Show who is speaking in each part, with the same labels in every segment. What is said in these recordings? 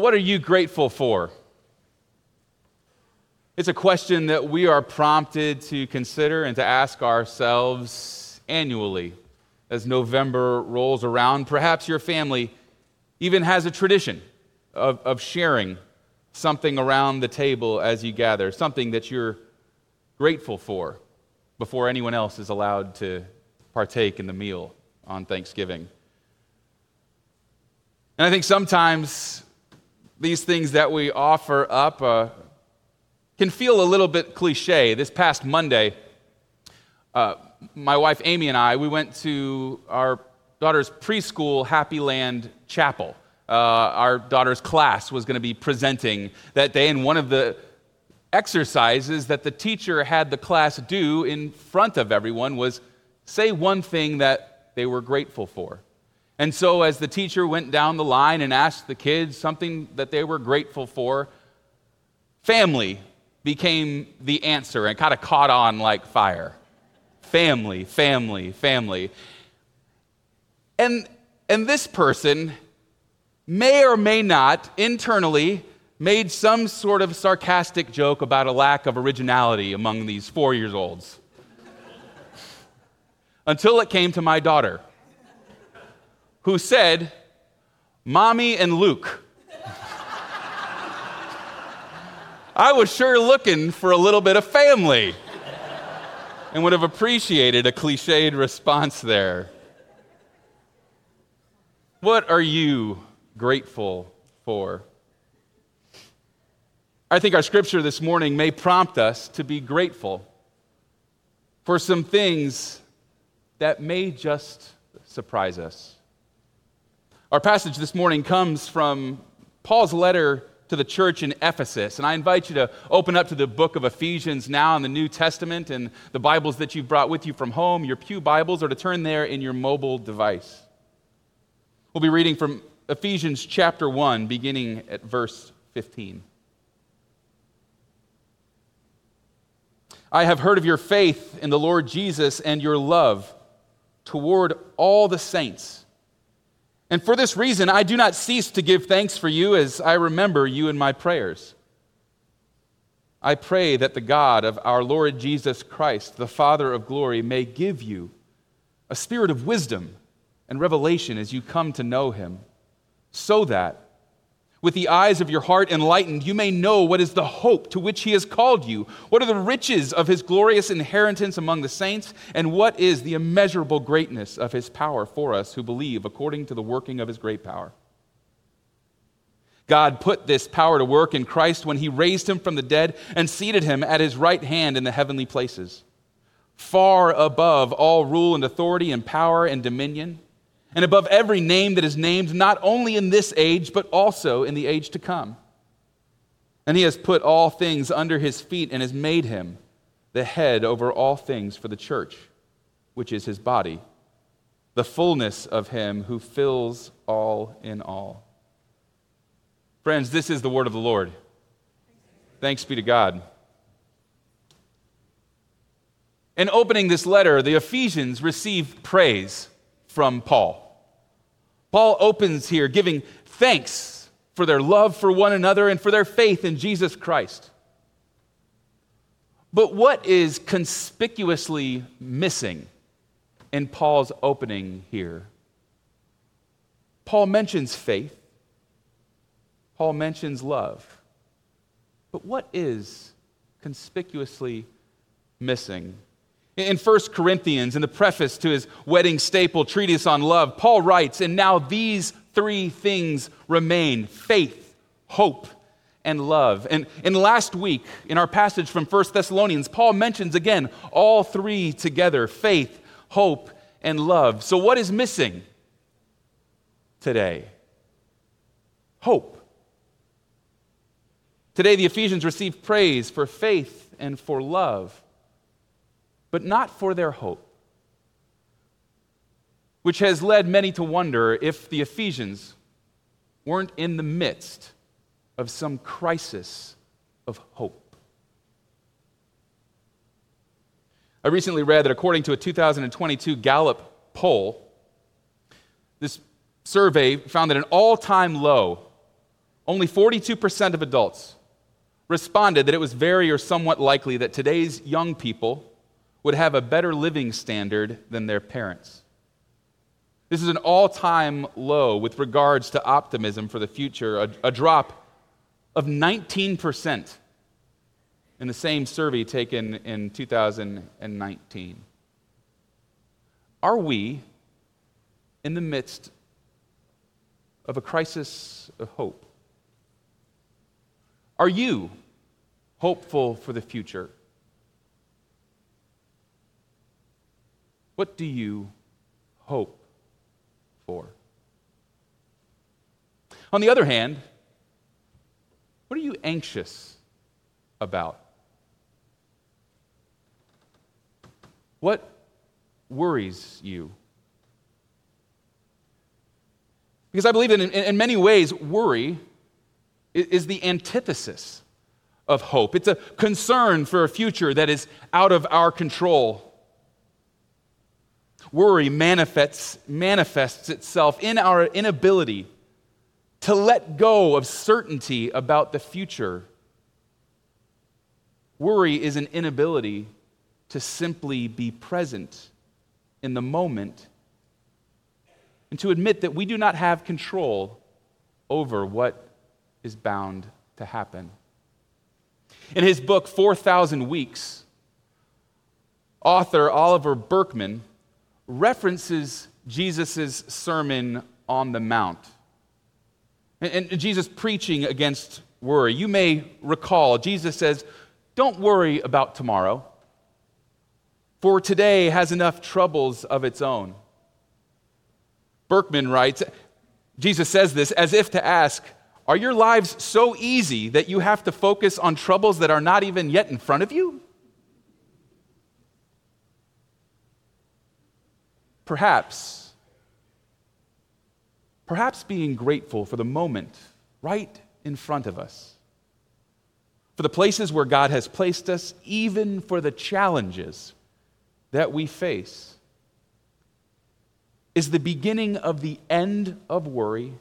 Speaker 1: Well, what are you grateful for? It's a question that we are prompted to consider and to ask ourselves annually as November rolls around. Perhaps your family even has a tradition of, of sharing something around the table as you gather, something that you're grateful for before anyone else is allowed to partake in the meal on Thanksgiving. And I think sometimes these things that we offer up uh, can feel a little bit cliche. This past Monday, uh, my wife Amy and I, we went to our daughter's preschool Happy Land Chapel. Uh, our daughter's class was going to be presenting that day, and one of the exercises that the teacher had the class do in front of everyone was say one thing that they were grateful for. And so, as the teacher went down the line and asked the kids something that they were grateful for, family became the answer and kind of caught on like fire. Family, family, family. And, and this person may or may not internally made some sort of sarcastic joke about a lack of originality among these four years olds. Until it came to my daughter who said, Mommy and Luke. I was sure looking for a little bit of family and would have appreciated a cliched response there. What are you grateful for? I think our scripture this morning may prompt us to be grateful for some things that may just surprise us. Our passage this morning comes from Paul's letter to the church in Ephesus. And I invite you to open up to the book of Ephesians now in the New Testament and the Bibles that you've brought with you from home, your Pew Bibles, or to turn there in your mobile device. We'll be reading from Ephesians chapter 1, beginning at verse 15. I have heard of your faith in the Lord Jesus and your love toward all the saints. And for this reason, I do not cease to give thanks for you as I remember you in my prayers. I pray that the God of our Lord Jesus Christ, the Father of glory, may give you a spirit of wisdom and revelation as you come to know him, so that with the eyes of your heart enlightened, you may know what is the hope to which he has called you, what are the riches of his glorious inheritance among the saints, and what is the immeasurable greatness of his power for us who believe according to the working of his great power. God put this power to work in Christ when he raised him from the dead and seated him at his right hand in the heavenly places, far above all rule and authority and power and dominion and above every name that is named, not only in this age, but also in the age to come. And he has put all things under his feet and has made him the head over all things for the church, which is his body, the fullness of him who fills all in all. Friends, this is the word of the Lord. Thanks be to God. In opening this letter, the Ephesians receive praise from Paul. Paul opens here giving thanks for their love for one another and for their faith in Jesus Christ. But what is conspicuously missing in Paul's opening here? Paul mentions faith, Paul mentions love. But what is conspicuously missing? In 1 Corinthians, in the preface to his wedding staple treatise on love, Paul writes, And now these three things remain faith, hope, and love. And in last week, in our passage from 1 Thessalonians, Paul mentions again all three together faith, hope, and love. So, what is missing today? Hope. Today, the Ephesians receive praise for faith and for love but not for their hope, which has led many to wonder if the Ephesians weren't in the midst of some crisis of hope. I recently read that according to a 2022 Gallup poll, this survey found that an all time low only 42% of adults responded that it was very or somewhat likely that today's young people would have a better living standard than their parents. This is an all time low with regards to optimism for the future, a, a, drop of 19% in the same survey taken in 2019. Are we in the midst of a crisis of hope? Are you hopeful for the future? What do you hope for? On the other hand, what are you anxious about? What worries you? Because I believe that in, in many ways, worry is the antithesis of hope. It's a concern for a future that is out of our control. Worry manifests, manifests itself in our inability to let go of certainty about the future. Worry is an inability to simply be present in the moment and to admit that we do not have control over what is bound to happen. In his book, 4,000 Weeks, author Oliver Burkeman references Jesus' Sermon on the Mount. And, and Jesus preaching against worry. You may recall, Jesus says, Don't worry about tomorrow, for today has enough troubles of its own. Burkeman writes, Jesus says this as if to ask, Are your lives so easy that you have to focus on troubles that are not even yet in front of you? Perhaps, perhaps being grateful for the moment right in front of us, for the places where God has placed us, even for the challenges that we face, is the beginning of the end of worry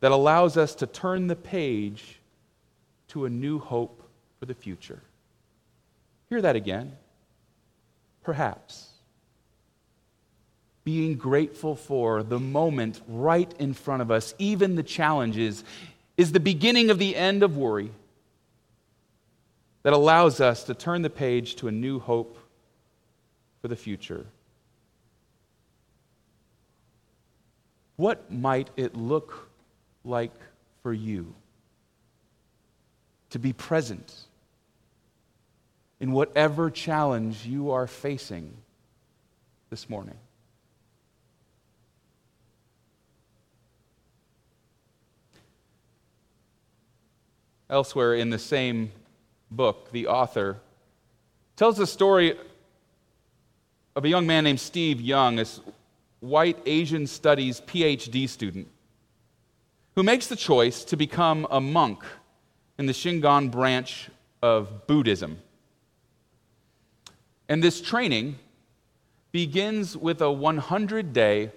Speaker 1: that allows us to turn the page to a new hope for the future. Hear that again. Perhaps being grateful for the moment right in front of us, even the challenges, is the beginning of the end of worry that allows us to turn the page to a new hope for the future. What might it look like for you to be present in whatever challenge you are facing this morning? Elsewhere in the same book, the author tells the story of a young man named Steve Young, a white Asian studies PhD student, who makes the choice to become a monk in the Shingon branch of Buddhism. And this training begins with a 100 day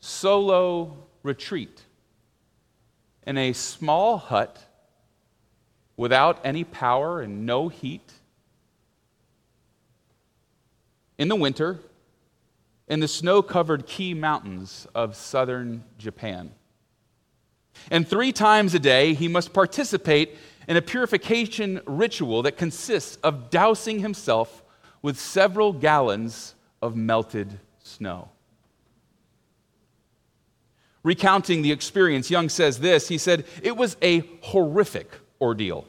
Speaker 1: solo retreat in a small hut without any power and no heat. In the winter, in the snow covered Kii Mountains of southern Japan. And three times a day, he must participate in a purification ritual that consists of dousing himself with several gallons of melted snow. Recounting the experience, Young says this He said, It was a horrific ordeal.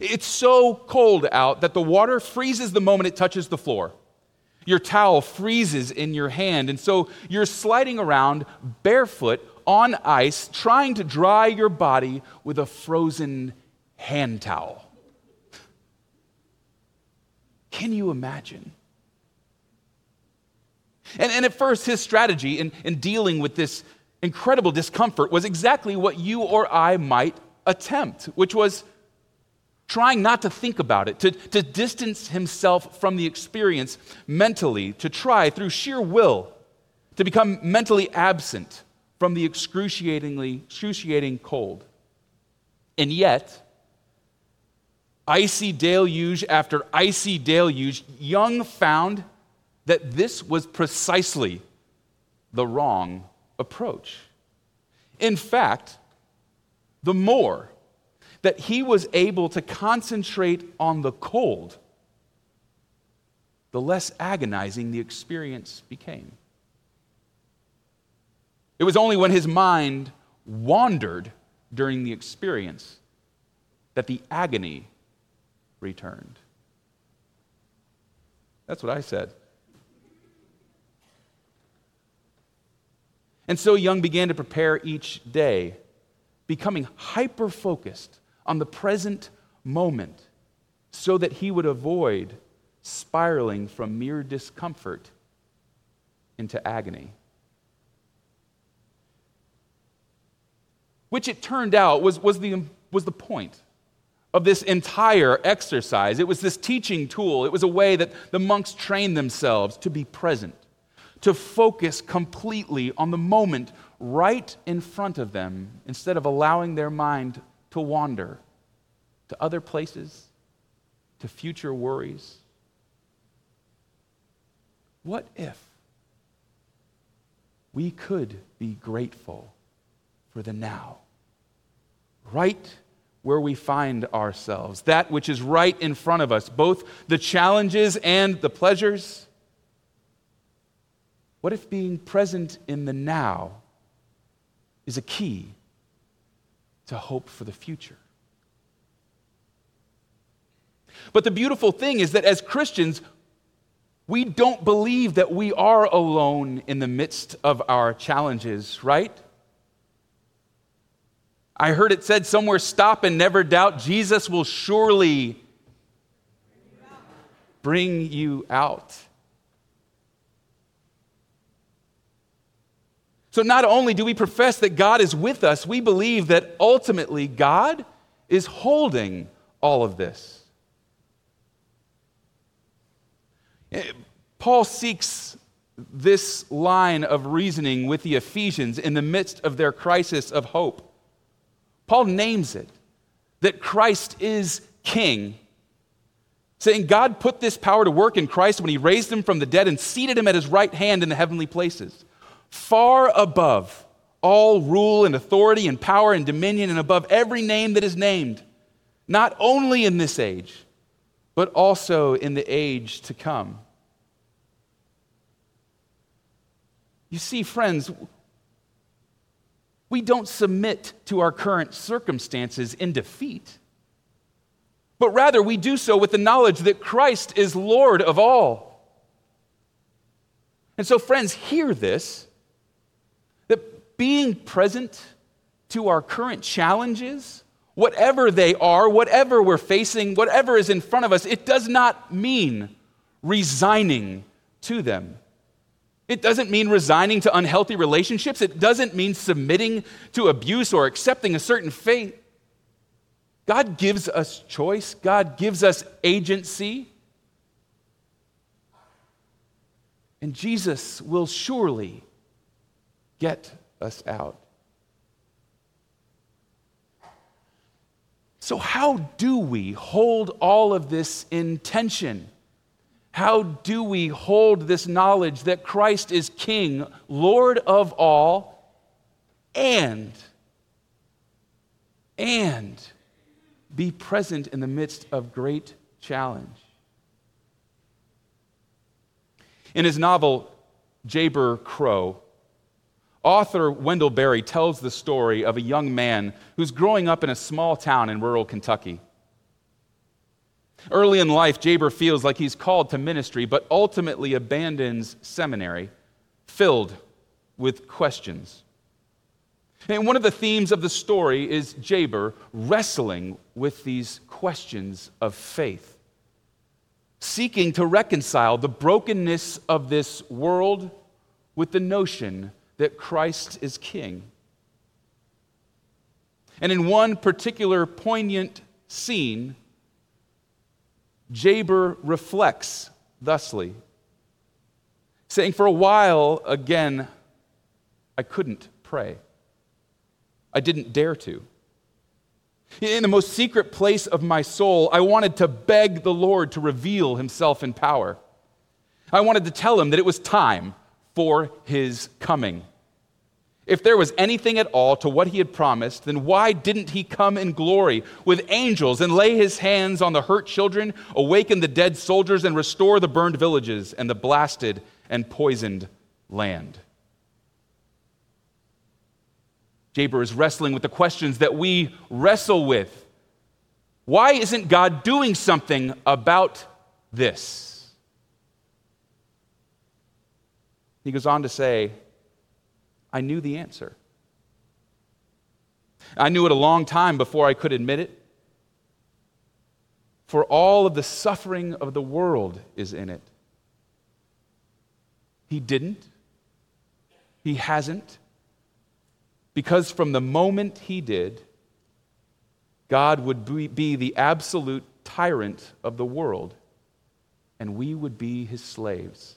Speaker 1: It's so cold out that the water freezes the moment it touches the floor. Your towel freezes in your hand, and so you're sliding around barefoot on ice, trying to dry your body with a frozen hand towel. Can you imagine? And, and at first, his strategy in, in dealing with this incredible discomfort was exactly what you or I might attempt, which was trying not to think about it, to, to distance himself from the experience mentally, to try through sheer will to become mentally absent from the excruciatingly excruciating cold. And yet, icy deluge after icy deluge, Young found that this was precisely the wrong approach. In fact, the more that he was able to concentrate on the cold, the less agonizing the experience became. It was only when his mind wandered during the experience that the agony returned. That's what I said. And so Young began to prepare each day, becoming hyper focused on the present moment so that he would avoid spiraling from mere discomfort into agony. Which it turned out was, was, the, was the point of this entire exercise. It was this teaching tool, it was a way that the monks trained themselves to be present, to focus completely on the moment right in front of them instead of allowing their mind to wander to other places, to future worries. What if we could be grateful for the now? Right where we find ourselves, that which is right in front of us, both the challenges and the pleasures. What if being present in the now is a key to hope for the future? But the beautiful thing is that as Christians, we don't believe that we are alone in the midst of our challenges, right? I heard it said somewhere stop and never doubt. Jesus will surely bring you out. So, not only do we profess that God is with us, we believe that ultimately God is holding all of this. Eh, Paul seeks this line of reasoning with the Ephesians in the midst of their crisis of hope. Paul names it that Christ is king, saying God put this power to work in Christ when he raised him from the dead and seated him at his right hand in the heavenly places, far above all rule and authority and power and dominion and above every name that is named, not only in this age, but also in the age to come. You see, friends, we don't submit to our current circumstances in defeat, but rather we do so with the knowledge that Christ is Lord of all. And so, friends, hear this being present to our current challenges, whatever they are, whatever we're facing, whatever is in front of us, it does not mean resigning to them. It doesn't mean resigning to unhealthy relationships. It doesn't mean submitting to abuse or accepting a certain fate. God gives us choice, God gives us agency. And Jesus will surely get us out. So, how do we hold all of this in tension? How do we hold this knowledge that Christ is King, Lord of all, and, and be present in the midst of great challenge? In his novel, Jayber Crow, author Wendell Berry tells the story of a young man who's growing up in a small town in rural Kentucky. Early in life, Jayber feels like he's called to ministry, but ultimately abandons seminary, filled with questions. And one of the themes of the story is Jayber wrestling with these questions of faith, seeking to reconcile the brokenness of this world with the notion that Christ is king. And in one particular poignant scene, Jayber reflects thusly, saying, For a while, again, I couldn't pray. I didn't dare to. In the most secret place of my soul, I wanted to beg the Lord to reveal himself in power. I wanted to tell him that it was time for his coming. If there was anything at all to what he had promised, then why didn't he come in glory with angels and lay his hands on the hurt children, awaken the dead soldiers, and restore the burned villages and the blasted and poisoned land? Jayber is wrestling with the questions that we wrestle with. Why isn't God doing something about this? He goes on to say, I knew the answer. I knew it a long time before I could admit it. For all of the suffering of the world is in it. He didn't. He hasn't. Because from the moment he did, God would be the absolute tyrant of the world, and we would be his slaves.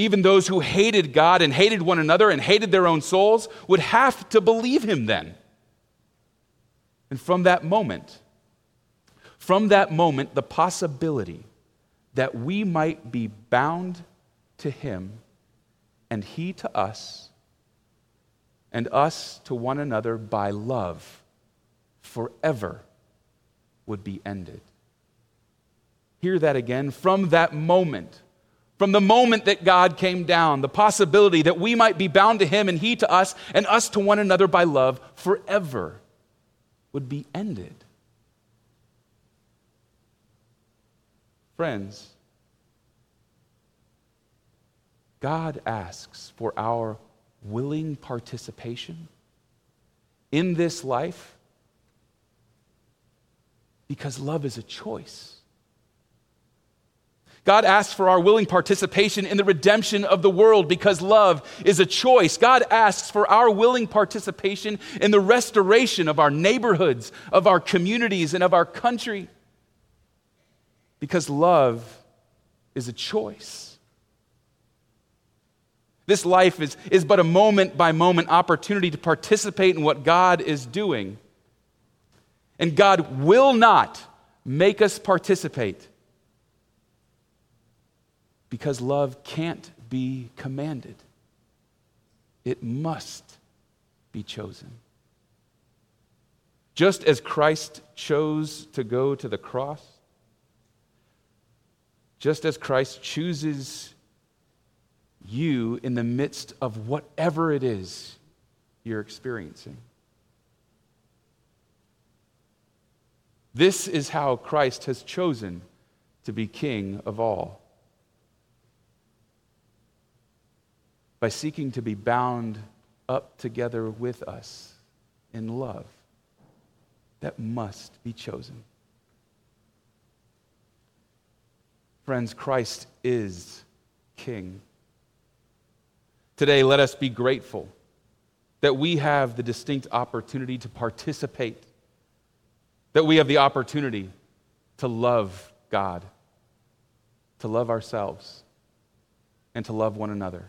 Speaker 1: Even those who hated God and hated one another and hated their own souls would have to believe him then. And from that moment, from that moment, the possibility that we might be bound to him and he to us and us to one another by love forever would be ended. Hear that again. From that moment, from the moment that God came down, the possibility that we might be bound to Him and He to us and us to one another by love forever would be ended. Friends, God asks for our willing participation in this life because love is a choice. God asks for our willing participation in the redemption of the world because love is a choice. God asks for our willing participation in the restoration of our neighborhoods, of our communities, and of our country because love is a choice. This life is, is but a moment by moment opportunity to participate in what God is doing. And God will not make us participate because love can't be commanded, it must be chosen. Just as Christ chose to go to the cross, just as Christ chooses you in the midst of whatever it is you're experiencing. This is how Christ has chosen to be king of all. By seeking to be bound up together with us in love that must be chosen. Friends, Christ is king. Today, let us be grateful that we have the distinct opportunity to participate, that we have the opportunity to love God, to love ourselves, and to love one another.